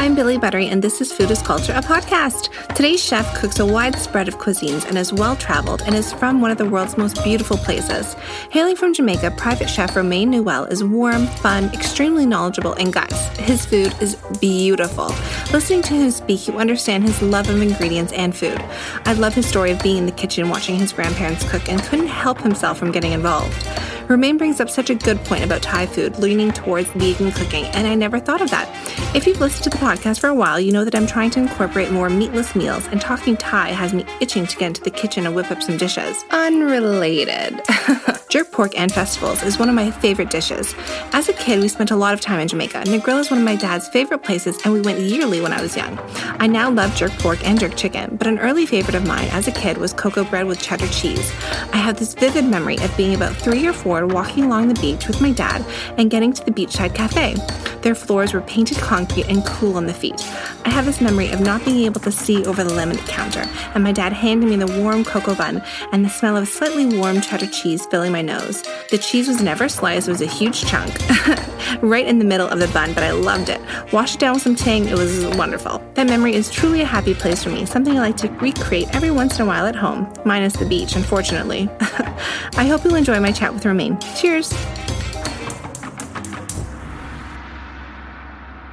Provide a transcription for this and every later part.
I'm Billy Buttery, and this is Food is Culture, a podcast. Today's chef cooks a wide spread of cuisines and is well traveled and is from one of the world's most beautiful places. Hailing from Jamaica, private chef Romain Newell is warm, fun, extremely knowledgeable, and guys, his food is beautiful. Listening to him speak, you understand his love of ingredients and food. I love his story of being in the kitchen watching his grandparents cook and couldn't help himself from getting involved. Romain brings up such a good point about Thai food leaning towards vegan cooking, and I never thought of that. If you've listened to the podcast for a while, you know that I'm trying to incorporate more meatless meals, and talking Thai has me itching to get into the kitchen and whip up some dishes. Unrelated. Jerk pork and festivals is one of my favorite dishes. As a kid, we spent a lot of time in Jamaica. Negril is one of my dad's favorite places, and we went yearly when I was young. I now love jerk pork and jerk chicken, but an early favorite of mine as a kid was coco bread with cheddar cheese. I have this vivid memory of being about three or four walking along the beach with my dad and getting to the beachside cafe. Their floors were painted concrete and cool on the feet. I have this memory of not being able to see over the lemon counter, and my dad handing me the warm cocoa bun and the smell of slightly warm cheddar cheese filling my nose. The cheese was never sliced, it was a huge chunk, right in the middle of the bun, but I loved it. Wash it down with some tang, it was wonderful. That memory is truly a happy place for me, something I like to recreate every once in a while at home, minus the beach, unfortunately. I hope you'll enjoy my chat with Cheers!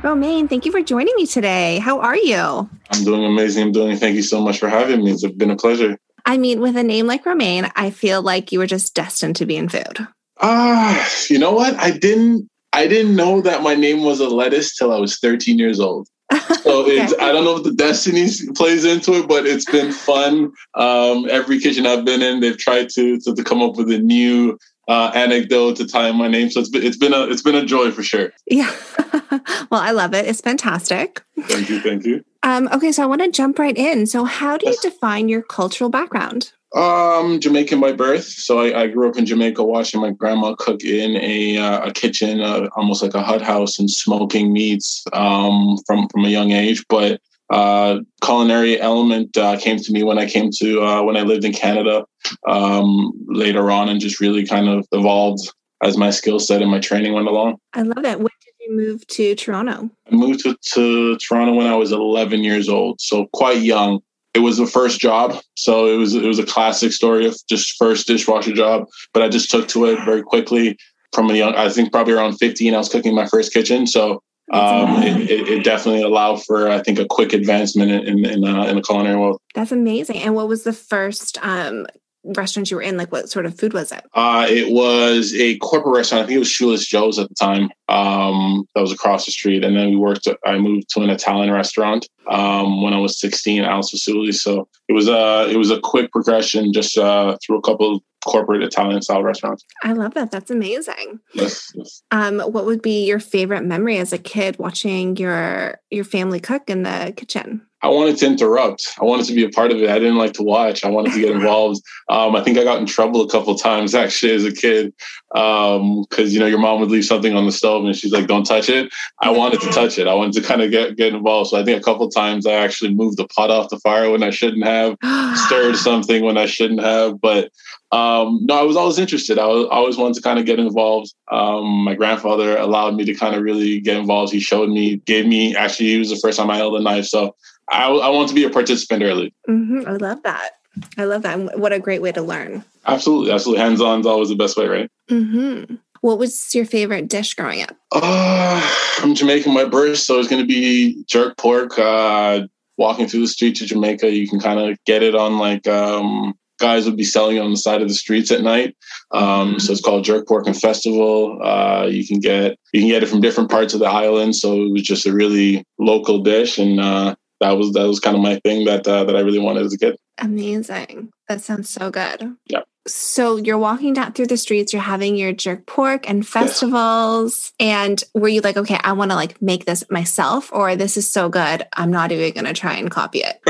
Romain, thank you for joining me today. How are you? I'm doing amazing. I'm doing. Thank you so much for having me. It's been a pleasure. I mean, with a name like Romain, I feel like you were just destined to be in food. Ah, uh, you know what? I didn't. I didn't know that my name was a lettuce till I was 13 years old. So okay. it's I don't know if the destiny plays into it, but it's been fun. Um, every kitchen I've been in, they've tried to, to, to come up with a new uh, anecdote to tie in my name. So it's been, it's been a it's been a joy for sure. Yeah. well, I love it. It's fantastic. Thank you. Thank you. Um, okay, so I want to jump right in. So, how do you define your cultural background? Um, Jamaican by birth. So I, I, grew up in Jamaica, watching my grandma cook in a uh, a kitchen, uh, almost like a hut house, and smoking meats um, from from a young age. But uh, culinary element uh, came to me when I came to uh, when I lived in Canada um, later on, and just really kind of evolved as my skill set and my training went along. I love that. When did you move to Toronto? I moved to, to Toronto when I was 11 years old, so quite young. It was the first job, so it was it was a classic story of just first dishwasher job. But I just took to it very quickly from a young. I think probably around 15, I was cooking my first kitchen, so um, it, it, definitely allowed for, I think, a quick advancement in in, uh, in the culinary world. That's amazing. And what was the first um, restaurant you were in? Like, what sort of food was it? Uh, it was a corporate restaurant. I think it was Shoeless Joe's at the time. Um, that was across the street, and then we worked. I moved to an Italian restaurant um, when I was 16, Alice Fazooli's. So it was a it was a quick progression just uh, through a couple corporate Italian style restaurants. I love that. That's amazing. Yes, yes. Um, what would be your favorite memory as a kid watching your your family cook in the kitchen? I wanted to interrupt. I wanted to be a part of it. I didn't like to watch. I wanted to get involved. Um, I think I got in trouble a couple times actually as a kid because um, you know your mom would leave something on the stove and she's like, "Don't touch it." I wanted to touch it. I wanted to kind of get get involved. So I think a couple times I actually moved the pot off the fire when I shouldn't have, stirred something when I shouldn't have. But um, no, I was always interested. I, was, I always wanted to kind of get involved. Um, my grandfather allowed me to kind of really get involved. He showed me, gave me, actually, it was the first time I held a knife. So I, I want to be a participant early. Mm-hmm. I love that. I love that. What a great way to learn. Absolutely. Absolutely. Hands on is always the best way, right? Mm-hmm. What was your favorite dish growing up? Uh, I'm Jamaican by birth, so it's going to be jerk pork. Uh, walking through the streets of Jamaica, you can kind of get it on like um, guys would be selling it on the side of the streets at night. Um, so it's called Jerk Pork and Festival. Uh, you can get you can get it from different parts of the island. So it was just a really local dish, and uh, that was that was kind of my thing that uh, that I really wanted as a kid. Amazing! That sounds so good. Yeah so you're walking down through the streets you're having your jerk pork and festivals and were you like okay i want to like make this myself or this is so good i'm not even going to try and copy it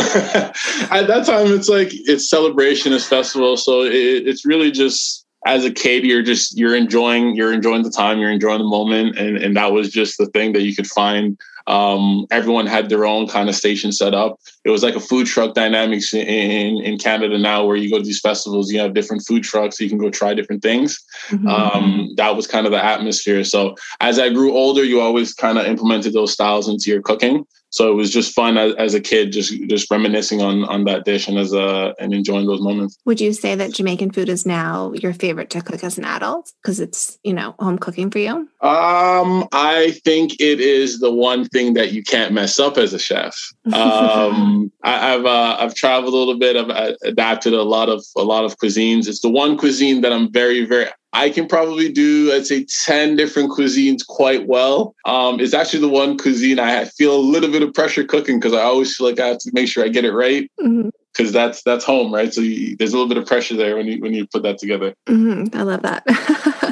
at that time it's like it's celebration it's festival so it, it's really just as a kid you're just you're enjoying you're enjoying the time you're enjoying the moment and and that was just the thing that you could find Um, everyone had their own kind of station set up. It was like a food truck dynamics in, in, in Canada now, where you go to these festivals, you have different food trucks, so you can go try different things. Mm-hmm. Um, that was kind of the atmosphere. So as I grew older, you always kind of implemented those styles into your cooking. So it was just fun as, as, a kid, just just reminiscing on on that dish and as a and enjoying those moments. Would you say that Jamaican food is now your favorite to cook as an adult because it's you know home cooking for you? Um, I think it is the one thing that you can't mess up as a chef. Um, I, have uh, I've traveled a little bit. I've uh, adapted a lot of a lot of cuisines. It's the one cuisine that I'm very very I can probably do, I'd say, 10 different cuisines quite well. Um, it's actually the one cuisine I feel a little bit of pressure cooking because I always feel like I have to make sure I get it right. Mm-hmm because that's that's home, right? So you, there's a little bit of pressure there when you when you put that together. Mm-hmm. I love that.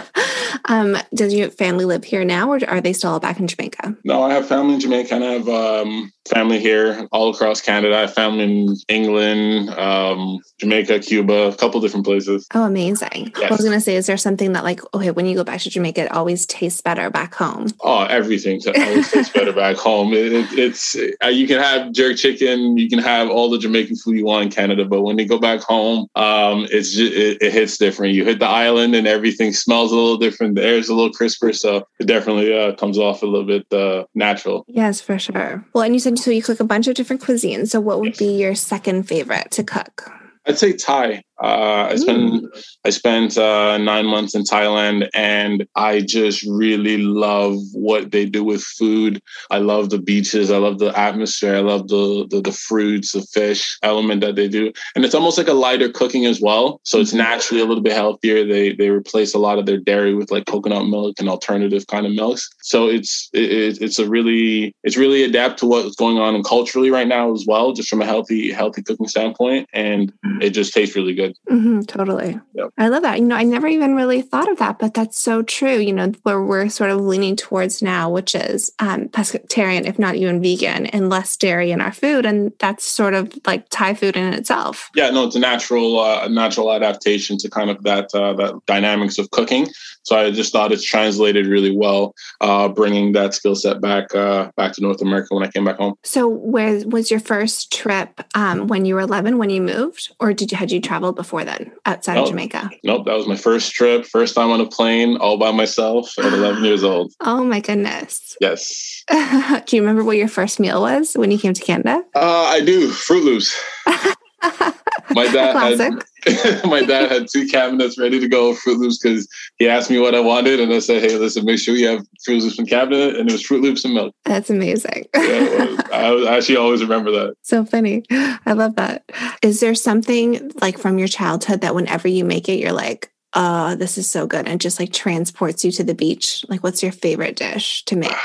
Um, does your family live here now, or are they still back in Jamaica? No, I have family in Jamaica, and I have um, family here all across Canada. I have family in England, um, Jamaica, Cuba, a couple different places. Oh, amazing! Yes. I was going to say, is there something that, like, okay, when you go back to Jamaica, it always tastes better back home? Oh, everything always tastes better back home. It, it, it's uh, you can have jerk chicken, you can have all the Jamaican food you want in Canada, but when you go back home, um, it's just, it, it hits different. You hit the island, and everything smells a little different the air is a little crisper, so it definitely uh, comes off a little bit uh, natural. Yes, for sure. Well, and you said so you cook a bunch of different cuisines. So, what would yes. be your second favorite to cook? I'd say Thai. Uh, I spent I spent uh, nine months in Thailand, and I just really love what they do with food. I love the beaches. I love the atmosphere. I love the, the the, fruits, the fish element that they do, and it's almost like a lighter cooking as well. So it's naturally a little bit healthier. They they replace a lot of their dairy with like coconut milk and alternative kind of milks. So it's it, it's a really it's really adapt to what's going on culturally right now as well, just from a healthy healthy cooking standpoint, and it just tastes really good good. Mm-hmm, totally. Yep. I love that. You know, I never even really thought of that, but that's so true. You know, where we're sort of leaning towards now, which is um, pescatarian, if not even vegan, and less dairy in our food, and that's sort of like Thai food in itself. Yeah, no, it's a natural, uh, natural adaptation to kind of that uh, that dynamics of cooking. So I just thought it's translated really well, uh, bringing that skill set back uh, back to North America when I came back home. So where was your first trip um, when you were 11 when you moved, or did you had you traveled before then outside nope. of Jamaica? Nope, that was my first trip, first time on a plane, all by myself at 11 years old. Oh my goodness! Yes. do you remember what your first meal was when you came to Canada? Uh, I do. Froot Loops. my dad had my dad had two cabinets ready to go Froot Loops because he asked me what I wanted, and I said, "Hey, listen, make sure you have Froot Loops in cabinet," and it was Froot Loops and milk. That's amazing. yeah, I actually always remember that. So funny. I love that. Is there something like from your childhood that whenever you make it, you're like, "Oh, this is so good," and just like transports you to the beach? Like, what's your favorite dish to make?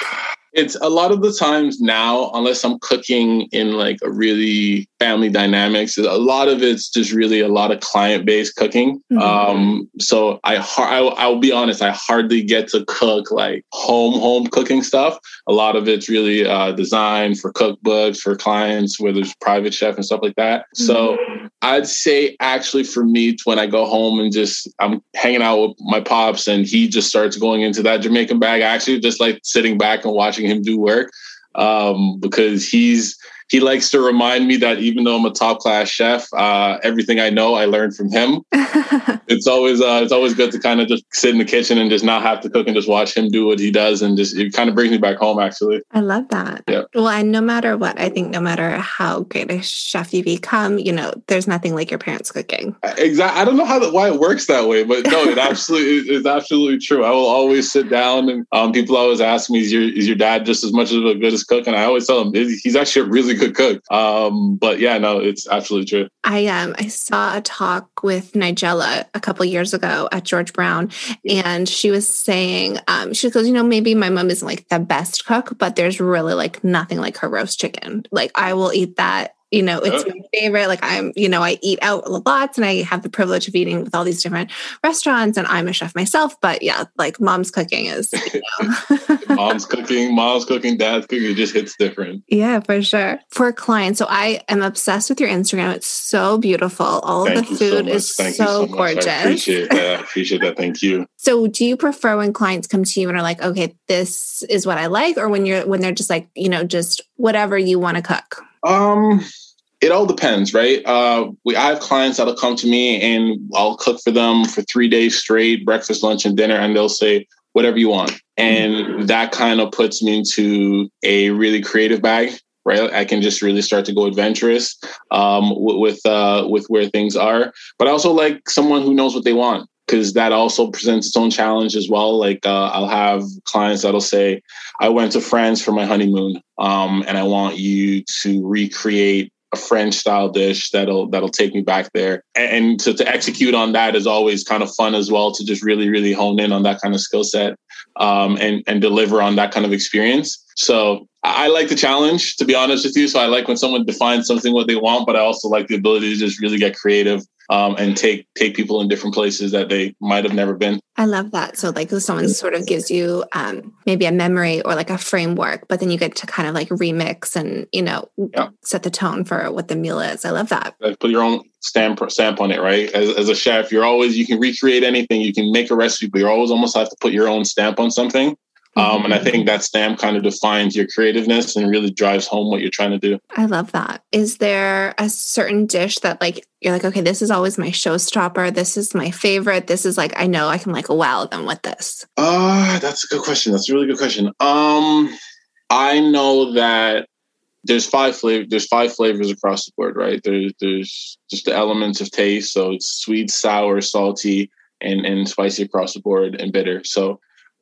It's a lot of the times now, unless I'm cooking in like a really family dynamics, a lot of it's just really a lot of client based cooking. Mm-hmm. Um, so I, I, I'll be honest, I hardly get to cook like home, home cooking stuff. A lot of it's really uh, designed for cookbooks for clients where there's private chef and stuff like that. Mm-hmm. So I'd say actually for me, when I go home and just I'm hanging out with my pops and he just starts going into that Jamaican bag, I actually just like sitting back and watching watching him do work um, because he's he likes to remind me that even though I'm a top class chef, uh, everything I know I learned from him. it's always uh, it's always good to kind of just sit in the kitchen and just not have to cook and just watch him do what he does, and just it kind of brings me back home. Actually, I love that. Yeah. Well, and no matter what, I think no matter how great a chef you become, you know, there's nothing like your parents cooking. Exactly. I don't know how that, why it works that way, but no, it absolutely is absolutely true. I will always sit down and um, people always ask me, "Is your is your dad just as much of a good as cook?" And I always tell them he's actually a really good cook. Um, but yeah, no, it's absolutely true. I um I saw a talk with Nigella a couple years ago at George Brown, and she was saying um she goes, you know, maybe my mom isn't like the best cook, but there's really like nothing like her roast chicken. Like I will eat that you know, it's my favorite. Like I'm, you know, I eat out lots and I have the privilege of eating with all these different restaurants and I'm a chef myself. But yeah, like mom's cooking is you know. mom's cooking, mom's cooking, dad's cooking, it just hits different. Yeah, for sure. For clients. So I am obsessed with your Instagram. It's so beautiful. All the food so is Thank so, so gorgeous. I appreciate that. I appreciate that. Thank you. So do you prefer when clients come to you and are like, okay, this is what I like, or when you're when they're just like, you know, just whatever you want to cook? Um it all depends, right? Uh, we I have clients that'll come to me and I'll cook for them for three days straight, breakfast, lunch, and dinner, and they'll say whatever you want, and that kind of puts me into a really creative bag, right? I can just really start to go adventurous um, with uh, with where things are, but I also like someone who knows what they want because that also presents its own challenge as well. Like uh, I'll have clients that'll say, "I went to France for my honeymoon, um, and I want you to recreate a French style dish that'll that'll take me back there. And to, to execute on that is always kind of fun as well to just really, really hone in on that kind of skill set um, and and deliver on that kind of experience. So I like the challenge, to be honest with you. So I like when someone defines something what they want, but I also like the ability to just really get creative um, and take take people in different places that they might have never been. I love that. So like someone sort of gives you um, maybe a memory or like a framework, but then you get to kind of like remix and you know yeah. set the tone for what the meal is. I love that. Like put your own stamp stamp on it, right? As, as a chef, you're always you can recreate anything, you can make a recipe, but you always almost have to put your own stamp on something. Um, and I think that stamp kind of defines your creativeness and really drives home what you're trying to do. I love that. Is there a certain dish that like you're like, okay, this is always my showstopper. This is my favorite. This is like I know I can like wow them with this. Uh, that's a good question. That's a really good question. Um, I know that there's five flavor there's five flavors across the board, right? There's there's just the elements of taste. So it's sweet, sour, salty, and and spicy across the board and bitter. So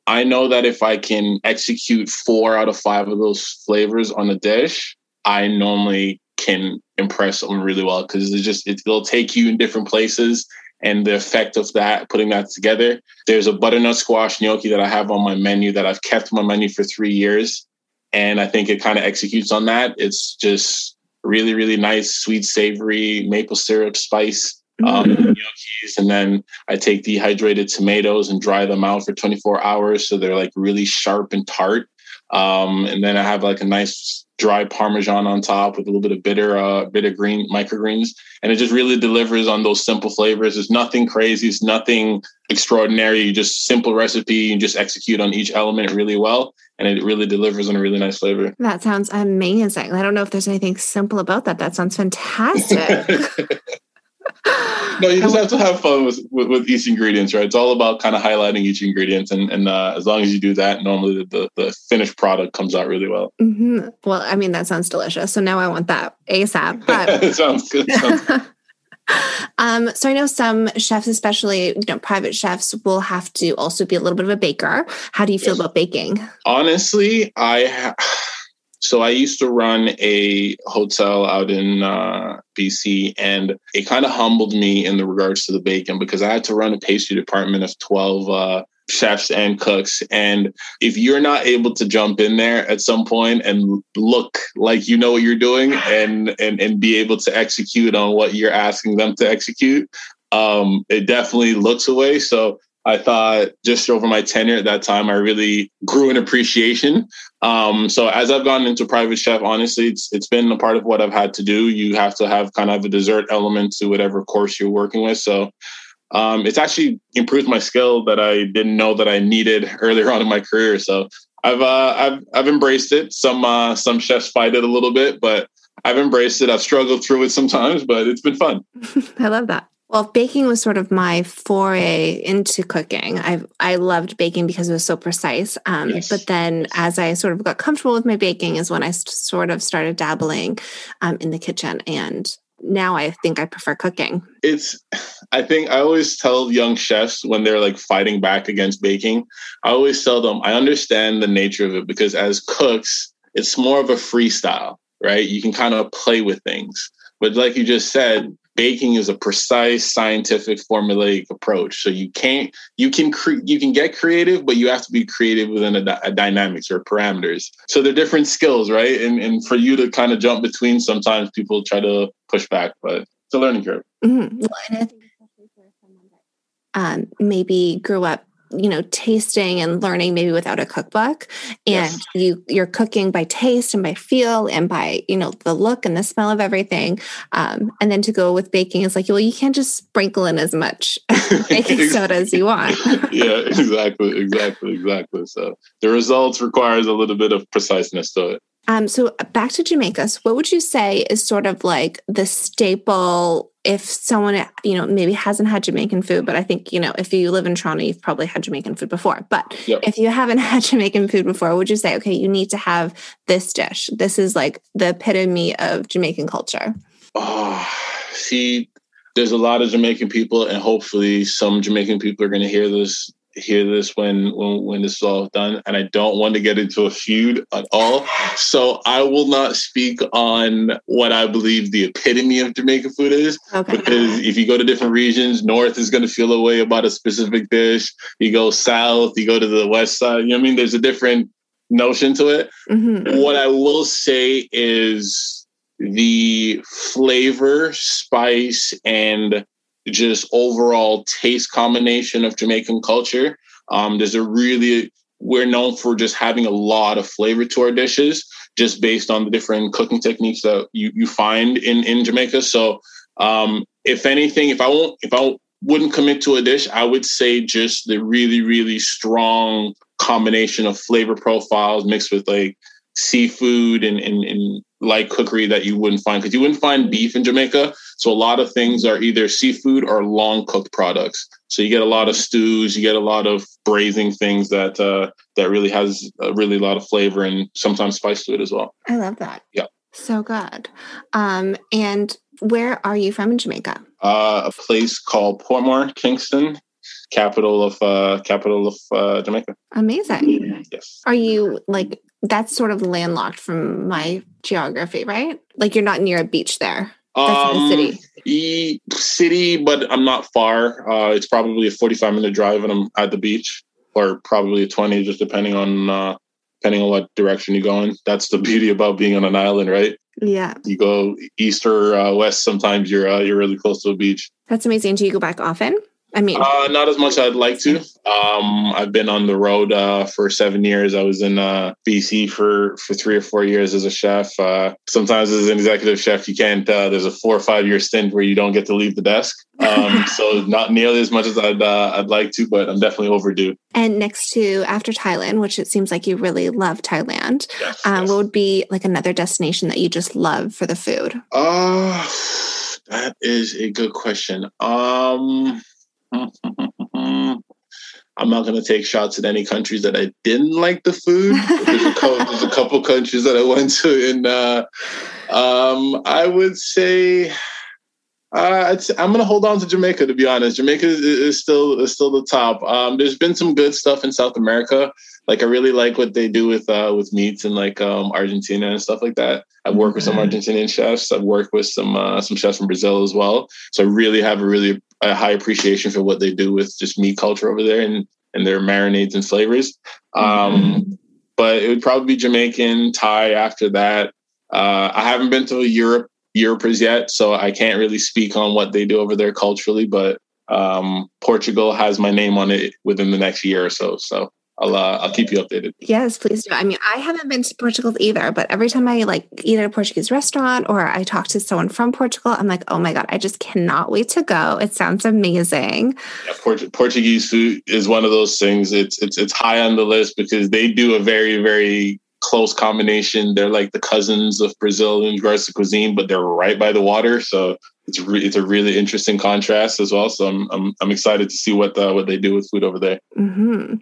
I know that if I can execute four out of five of those flavors on a dish, I normally can impress them really well because it's just it, will take you in different places and the effect of that putting that together there's a butternut squash gnocchi that i have on my menu that i've kept my menu for three years and i think it kind of executes on that. It's just really really nice sweet savory maple syrup spice um, mm-hmm. gnocchis, and then I take dehydrated tomatoes and dry them out for 24 hours so they're like really sharp and tart. Um, and then I have like a nice dry parmesan on top with a little bit of bitter, uh, bitter green microgreens, and it just really delivers on those simple flavors. There's nothing crazy, it's nothing extraordinary. You just simple recipe, you just execute on each element really well, and it really delivers on a really nice flavor. That sounds amazing. I don't know if there's anything simple about that. That sounds fantastic. no, you just have to have fun with, with, with, each ingredients, right? It's all about kind of highlighting each ingredient, and and uh, as long as you do that, normally the, the finished product comes out really well. Mm-hmm. Well, I mean that sounds delicious. So now I want that ASAP. But sounds good. Sounds good. um, so I know some chefs, especially you know private chefs, will have to also be a little bit of a baker. How do you feel yes. about baking? Honestly, I. Ha- so I used to run a hotel out in uh, BC, and it kind of humbled me in the regards to the bacon because I had to run a pastry department of twelve uh, chefs and cooks. And if you're not able to jump in there at some point and look like you know what you're doing and and and be able to execute on what you're asking them to execute, um, it definitely looks away. So I thought just over my tenure at that time, I really grew in appreciation. Um, so as I've gone into private chef, honestly, it's it's been a part of what I've had to do. You have to have kind of a dessert element to whatever course you're working with. So um, it's actually improved my skill that I didn't know that I needed earlier on in my career. So I've uh, I've I've embraced it. Some uh, some chefs fight it a little bit, but I've embraced it. I've struggled through it sometimes, but it's been fun. I love that. Well, baking was sort of my foray into cooking. I I loved baking because it was so precise. Um, yes. But then, as I sort of got comfortable with my baking, is when I st- sort of started dabbling um, in the kitchen, and now I think I prefer cooking. It's, I think I always tell young chefs when they're like fighting back against baking, I always tell them I understand the nature of it because as cooks, it's more of a freestyle, right? You can kind of play with things. But like you just said, baking is a precise scientific formulaic approach. So you can't you can cre- you can get creative, but you have to be creative within a, a dynamics or parameters. So they're different skills, right? And and for you to kind of jump between, sometimes people try to push back, but it's a learning curve. Mm-hmm. Well, and I think especially for someone that um, maybe grew up you know tasting and learning maybe without a cookbook. And yes. you you're cooking by taste and by feel and by you know the look and the smell of everything. Um, and then to go with baking is like well you can't just sprinkle in as much baking soda as you want. Yeah exactly exactly exactly. So the results requires a little bit of preciseness to it um, so back to Jamaica. So what would you say is sort of like the staple if someone, you know, maybe hasn't had Jamaican food, but I think, you know, if you live in Toronto, you've probably had Jamaican food before. But yep. if you haven't had Jamaican food before, would you say, okay, you need to have this dish? This is like the epitome of Jamaican culture. Oh, see, there's a lot of Jamaican people, and hopefully some Jamaican people are going to hear this hear this when when when this is all done, and I don't want to get into a feud at all. So I will not speak on what I believe the epitome of Jamaican food is, okay. because if you go to different regions, North is going to feel a way about a specific dish. You go South, you go to the West side. You know what I mean? There's a different notion to it. Mm-hmm. What I will say is the flavor, spice, and just overall taste combination of Jamaican culture. Um, there's a really we're known for just having a lot of flavor to our dishes, just based on the different cooking techniques that you, you find in in Jamaica. So, um, if anything, if I won't, if I wouldn't commit to a dish, I would say just the really really strong combination of flavor profiles mixed with like seafood and, and, and light cookery that you wouldn't find because you wouldn't find beef in Jamaica. So a lot of things are either seafood or long cooked products. So you get a lot of stews, you get a lot of braising things that uh, that really has a really lot of flavor and sometimes spice to it as well. I love that. Yeah. So good. Um, and where are you from in Jamaica? Uh, a place called Portmore, Kingston, capital of uh, capital of uh, Jamaica. Amazing. Yes. Are you like that's sort of landlocked from my geography, right? Like you're not near a beach there. Um, city. E- city, but I'm not far. Uh, it's probably a 45 minute drive, and I'm at the beach, or probably a 20, just depending on uh, depending on what direction you're going. That's the beauty about being on an island, right? Yeah. You go east or uh, west. Sometimes you're uh, you're really close to a beach. That's amazing. Do you go back often? I mean, uh, not as much as I'd like to. Um, I've been on the road uh, for seven years. I was in uh, BC for for three or four years as a chef. Uh, sometimes as an executive chef, you can't. Uh, there's a four or five year stint where you don't get to leave the desk. Um, so not nearly as much as I'd uh, I'd like to, but I'm definitely overdue. And next to after Thailand, which it seems like you really love Thailand, yes, um, yes. what would be like another destination that you just love for the food? Uh, that is a good question. Um I'm not going to take shots at any countries that I didn't like the food. There's a couple, there's a couple countries that I went to, and uh, um, I would say uh, I'm going to hold on to Jamaica. To be honest, Jamaica is, is still is still the top. Um, there's been some good stuff in South America. Like I really like what they do with uh, with meats and like um, Argentina and stuff like that. I've worked with some. Argentinian chefs. I've worked with some uh, some chefs from Brazil as well. So I really have a really a high appreciation for what they do with just meat culture over there and and their marinades and flavors. Um, mm-hmm. But it would probably be Jamaican, Thai after that. Uh, I haven't been to Europe Europe yet, so I can't really speak on what they do over there culturally. But um, Portugal has my name on it within the next year or so. So I'll uh, I'll keep you updated. Yes, please do. I mean, I haven't been to Portugal either, but every time I like eat at a Portuguese restaurant or I talk to someone from Portugal, I'm like, oh my god, I just cannot wait to go. It sounds amazing. Yeah, Port- Portuguese food is one of those things. It's it's it's high on the list because they do a very very close combination. They're like the cousins of Brazil in regards to cuisine, but they're right by the water, so it's re- it's a really interesting contrast as well. So I'm I'm, I'm excited to see what the, what they do with food over there. Mm-hmm.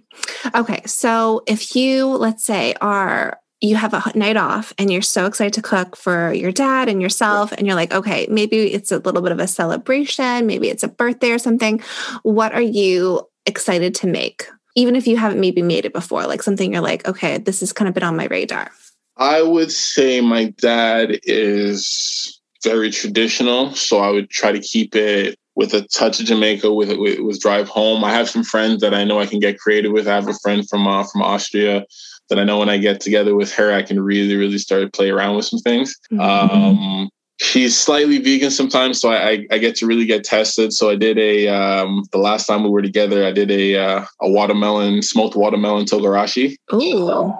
Okay, so if you let's say are you have a night off and you're so excited to cook for your dad and yourself and you're like okay maybe it's a little bit of a celebration maybe it's a birthday or something what are you excited to make even if you haven't maybe made it before, like something you're like, okay, this has kind of been on my radar? I would say my dad is very traditional. So I would try to keep it with a touch of Jamaica with, with, with drive home. I have some friends that I know I can get creative with. I have a friend from uh, from Austria that I know when I get together with her, I can really, really start to play around with some things. Mm-hmm. Um, she's slightly vegan sometimes, so I, I, get to really get tested. So I did a um, the last time we were together, I did a uh, a watermelon smoked watermelon togarashi. Ooh.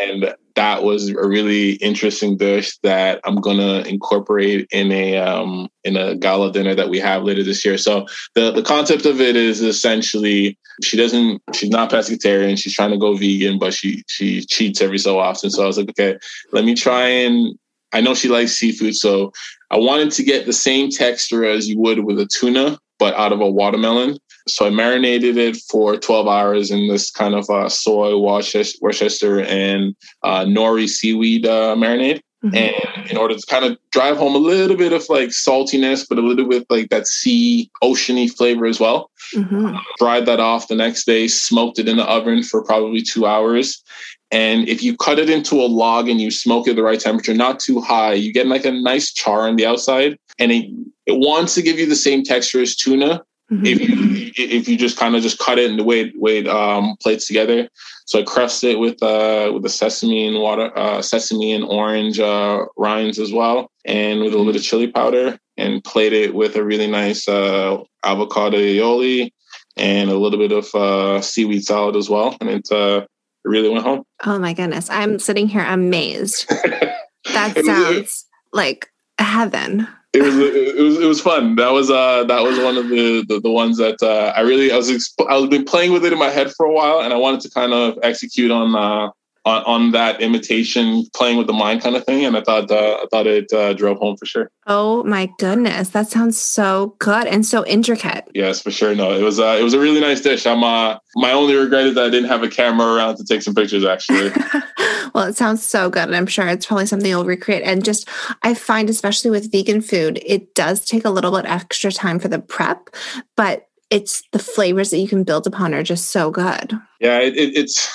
And that was a really interesting dish that I'm gonna incorporate in a um, in a gala dinner that we have later this year. So the the concept of it is essentially she doesn't she's not pescatarian. She's trying to go vegan, but she she cheats every so often. So I was like, okay, let me try and I know she likes seafood, so I wanted to get the same texture as you would with a tuna, but out of a watermelon. So I marinated it for 12 hours in this kind of uh, soy, Worcester, and uh, nori seaweed uh, marinade. Mm-hmm. And in order to kind of drive home a little bit of like saltiness, but a little bit like that sea oceany flavor as well. Mm-hmm. Dried that off the next day, smoked it in the oven for probably two hours. And if you cut it into a log and you smoke it at the right temperature, not too high, you get like a nice char on the outside. And it, it wants to give you the same texture as tuna, Mm-hmm. If you if you just kind of just cut it and the way it, way it um, plates together. So I crust it with uh, with the sesame and water, uh, sesame and orange uh, rinds as well, and with a little bit of chili powder, and plate it with a really nice uh, avocado aioli and a little bit of uh, seaweed salad as well, and it's uh, really went home. Oh my goodness, I'm sitting here amazed. that sounds like heaven it was it was it was fun. That was uh that was one of the the, the ones that uh, I really I was exp- I was been playing with it in my head for a while, and I wanted to kind of execute on uh on, on that imitation, playing with the mind kind of thing. And I thought uh, I thought it uh, drove home for sure. Oh my goodness, that sounds so good and so intricate. Yes, for sure. No, it was uh, it was a really nice dish. I'm uh, my only regret is that I didn't have a camera around to take some pictures. Actually. well, it sounds so good, and I'm sure it's probably something you'll recreate. And just I find, especially with vegan food, it does take a little bit extra time for the prep, but it's the flavors that you can build upon are just so good. Yeah, it, it, it's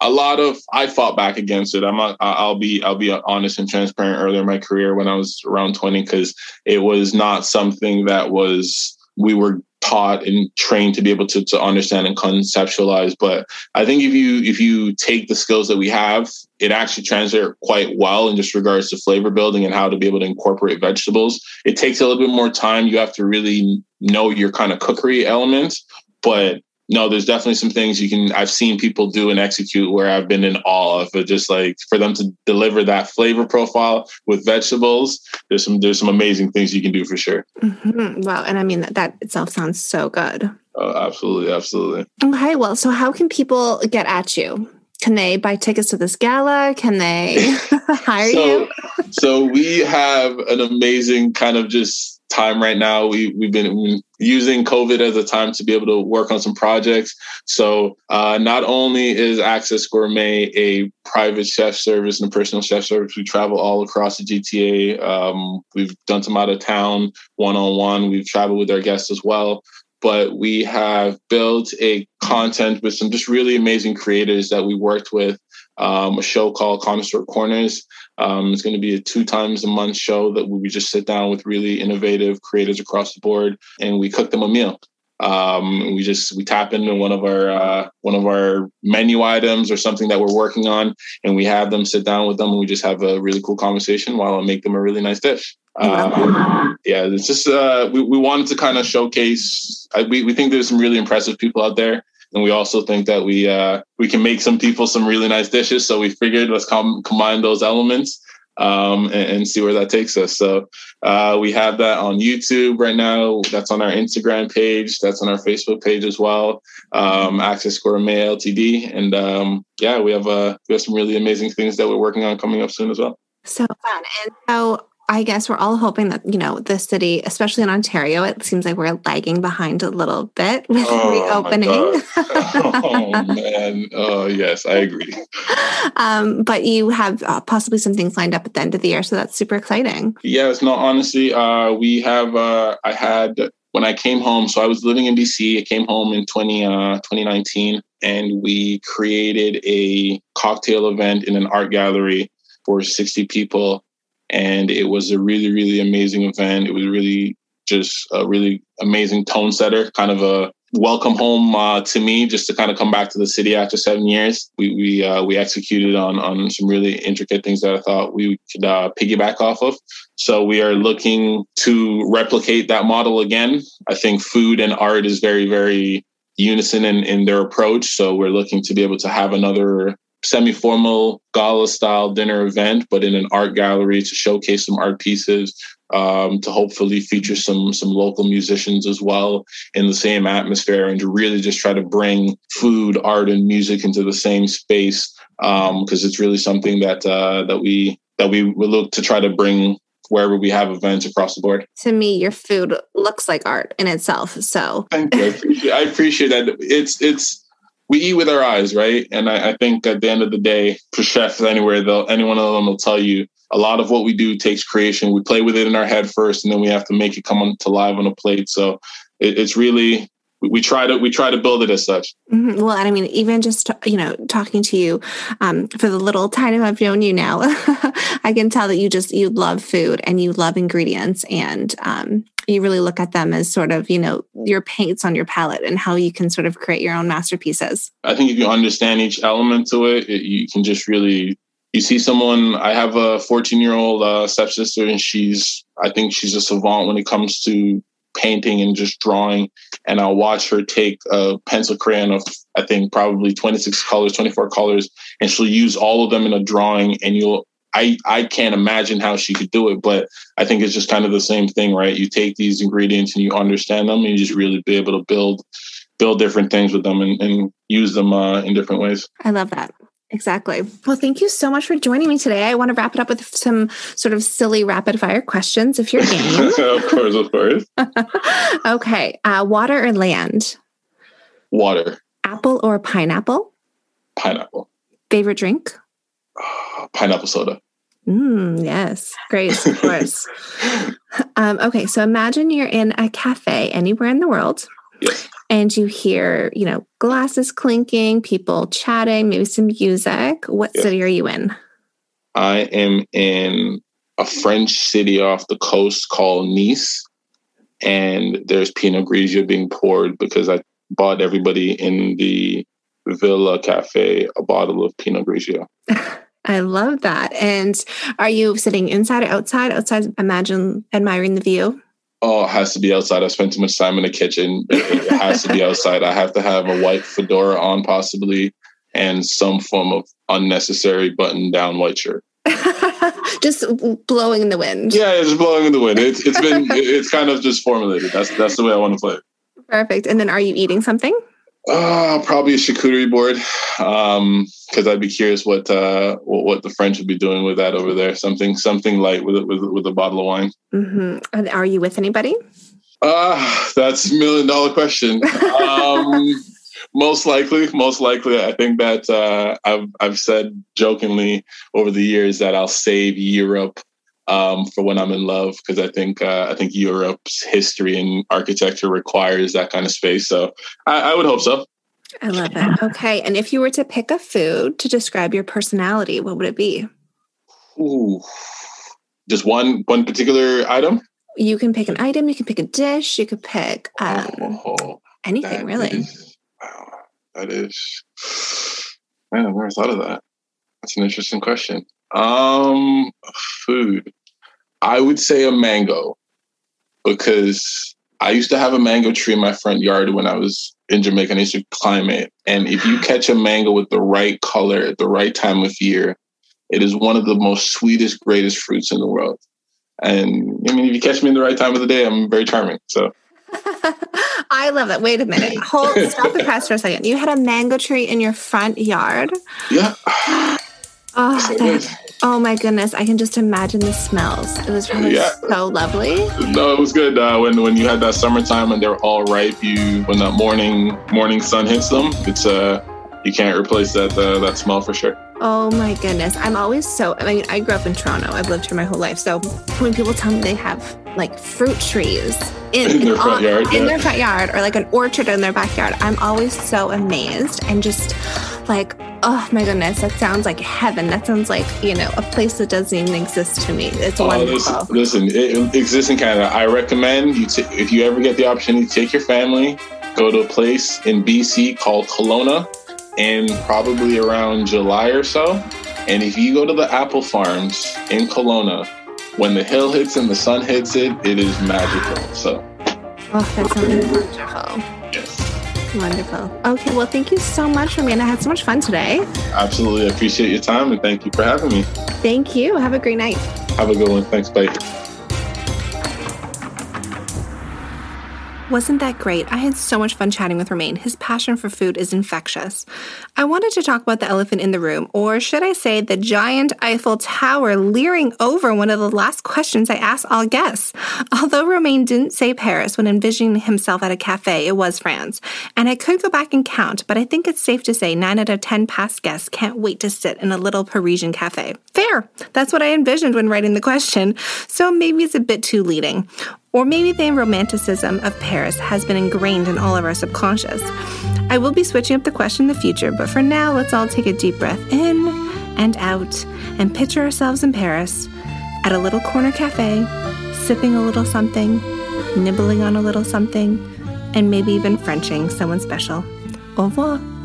a lot of I fought back against it. I'm not, I'll be I'll be honest and transparent. Earlier in my career, when I was around 20, because it was not something that was we were taught and trained to be able to, to understand and conceptualize. But I think if you if you take the skills that we have, it actually translates quite well in just regards to flavor building and how to be able to incorporate vegetables. It takes a little bit more time. You have to really know your kind of cookery elements, but no, there's definitely some things you can I've seen people do and execute where I've been in awe of it. Just like for them to deliver that flavor profile with vegetables, there's some there's some amazing things you can do for sure. Mm-hmm. Wow, and I mean that, that itself sounds so good. Oh, absolutely, absolutely. Okay, well, so how can people get at you? Can they buy tickets to this gala? Can they hire so, you? so we have an amazing kind of just time right now. We we've been using COVID as a time to be able to work on some projects. So uh, not only is Access Gourmet a private chef service and a personal chef service, we travel all across the GTA. Um, we've done some out of town one on one. We've traveled with our guests as well. But we have built a content with some just really amazing creators that we worked with. Um, a show called Connoisseur Corners um, it's going to be a two times a month show that we just sit down with really innovative creators across the board and we cook them a meal. Um, we just we tap into one of our uh, one of our menu items or something that we're working on, and we have them sit down with them, and we just have a really cool conversation while I make them a really nice dish. Um, yeah, it's just uh, we we wanted to kind of showcase. I, we we think there's some really impressive people out there and we also think that we uh, we can make some people some really nice dishes. So we figured let's com- combine those elements um, and, and, see where that takes us. So uh, we have that on YouTube right now. That's on our Instagram page. That's on our Facebook page as well. Um, Access Gourmet Ltd. And um, yeah, we have uh, we have some really amazing things that we're working on coming up soon as well. So fun. And so I guess we're all hoping that, you know, the city, especially in Ontario, it seems like we're lagging behind a little bit with oh, reopening. oh, man. Oh, yes, I agree. Um, but you have uh, possibly some things lined up at the end of the year. So that's super exciting. Yes, no, honestly, uh, we have, uh, I had, when I came home, so I was living in BC. I came home in 20, uh, 2019 and we created a cocktail event in an art gallery for 60 people and it was a really really amazing event. It was really just a really amazing tone setter, kind of a welcome home uh, to me just to kind of come back to the city after seven years. We we uh, we executed on on some really intricate things that I thought we could uh, piggyback off of. So we are looking to replicate that model again. I think food and art is very very unison in, in their approach. So we're looking to be able to have another semi-formal gala style dinner event, but in an art gallery to showcase some art pieces, um, to hopefully feature some some local musicians as well in the same atmosphere, and to really just try to bring food, art, and music into the same space because um, it's really something that uh, that we that we look to try to bring wherever we have events across the board. To me, your food looks like art in itself. So thank you. I appreciate, I appreciate that. It's it's we eat with our eyes, right? And I, I, think at the end of the day, for chefs anywhere, they'll any one of them will tell you a lot of what we do takes creation. We play with it in our head first, and then we have to make it come on to live on a plate. So it, it's really we try to we try to build it as such. Mm-hmm. Well, and I mean, even just you know talking to you um, for the little time I've known you now, I can tell that you just you love food and you love ingredients, and um, you really look at them as sort of you know your paints on your palette and how you can sort of create your own masterpieces. I think if you understand each element to it, it you can just really you see someone i have a 14 year old uh, stepsister and she's i think she's a savant when it comes to painting and just drawing and i'll watch her take a pencil crayon of i think probably 26 colors 24 colors and she'll use all of them in a drawing and you'll I, I can't imagine how she could do it, but I think it's just kind of the same thing, right? You take these ingredients and you understand them and you just really be able to build build different things with them and, and use them uh, in different ways. I love that. Exactly. Well, thank you so much for joining me today. I want to wrap it up with some sort of silly rapid fire questions if you're game. of course, of course. okay. Uh, water or land? Water. Apple or pineapple? Pineapple. Favorite drink? Uh, pineapple soda. Mm, yes, great, of course. um, okay, so imagine you're in a cafe anywhere in the world. Yes and you hear, you know, glasses clinking, people chatting, maybe some music. What city are you in? I am in a French city off the coast called Nice. And there's Pinot Grigio being poured because I bought everybody in the Villa Cafe a bottle of Pinot Grigio. I love that. And are you sitting inside or outside? Outside, imagine admiring the view oh, it has to be outside. I spent too much time in the kitchen. It, has to be outside. I have to have a white fedora on, possibly, and some form of unnecessary button down white shirt. just blowing in the wind. Yeah, it's blowing in the wind. It's it's been it's kind of just formulated. That's that's the way I want to play it. Perfect. And then, are you eating something? Uh, probably a charcuterie board, because um, I'd be curious what, uh, what, what the French would be doing with that over there. Something something light with with with a bottle of wine. Mm-hmm. Are you with anybody? Uh, that's a million dollar question. um, most likely, most likely, I think that uh, I've I've said jokingly over the years that I'll save Europe um, for when I'm in love because I think uh, I think Europe's history and architecture requires that kind of space. So I, I would hope so. I love it. Okay, and if you were to pick a food to describe your personality, what would it be? Ooh, just one one particular item. You can pick an item. You can pick a dish. You could pick um, oh, anything really. Is, wow, that is. Man, I never thought of that. That's an interesting question. Um, food. I would say a mango because I used to have a mango tree in my front yard when I was in Jamaica and I used to climb it. And if you catch a mango with the right color at the right time of year, it is one of the most sweetest, greatest fruits in the world. And I mean, if you catch me in the right time of the day, I'm very charming. So I love that. Wait a minute. Hold stop the press for a second. You had a mango tree in your front yard. Yeah. Oh, that, oh my goodness! I can just imagine the smells. It was probably yeah. so lovely. No, it was good. Uh, when when you had that summertime and they're all ripe, you when that morning morning sun hits them, it's uh you can't replace that uh, that smell for sure. Oh my goodness. I'm always so, I mean, I grew up in Toronto. I've lived here my whole life. So when people tell me they have like fruit trees in, In their front yard, in yeah. their front yard or like an orchard in their backyard, I'm always so amazed and just like, oh my goodness, that sounds like heaven. That sounds like, you know, a place that doesn't even exist to me. It's Oh, wonderful. listen, listen, it exists in Canada. I recommend you, ta- if you ever get the opportunity, take your family, go to a place in BC called Kelowna, in probably around July or so. And if you go to the apple farms in Kelowna, when the hill hits and the sun hits it, it is magical. So, Oh, that sounds wonderful. yes, Wonderful. Okay, well, thank you so much, Romaine. I had so much fun today. absolutely. I appreciate your time and thank you for having me. Thank you. Have a great night. Have a good one. Thanks. Bye. Wasn't that great? I had so much fun chatting with Romaine. His passion for food is infectious. I wanted to talk about the elephant in the room, or should I say the giant Eiffel Tower leering over one of the last questions I asked all guests. Although Romaine didn't say Paris when envisioning himself at a cafe, it was France. And I could go back and count, but I think it's safe to say 9 out of 10 past guests can't wait to sit in a little Parisian cafe. Fair. That's what I envisioned when writing the question, so maybe it's a bit too leading. Or maybe the romanticism of Paris has been ingrained in all of our subconscious. I will be switching up the question in the future, but for now, let's all take a deep breath in and out and picture ourselves in Paris at a little corner cafe, sipping a little something, nibbling on a little something, and maybe even Frenching someone special. Au revoir.